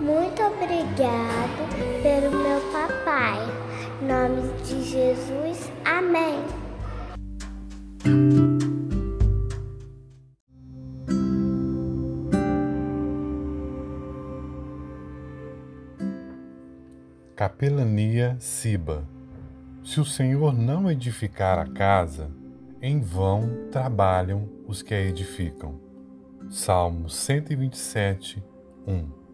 Muito Obrigado pelo meu papai. Em nome de Jesus, amém. Capelania Siba Se o Senhor não edificar a casa, em vão trabalham os que a edificam. Salmo 127, 1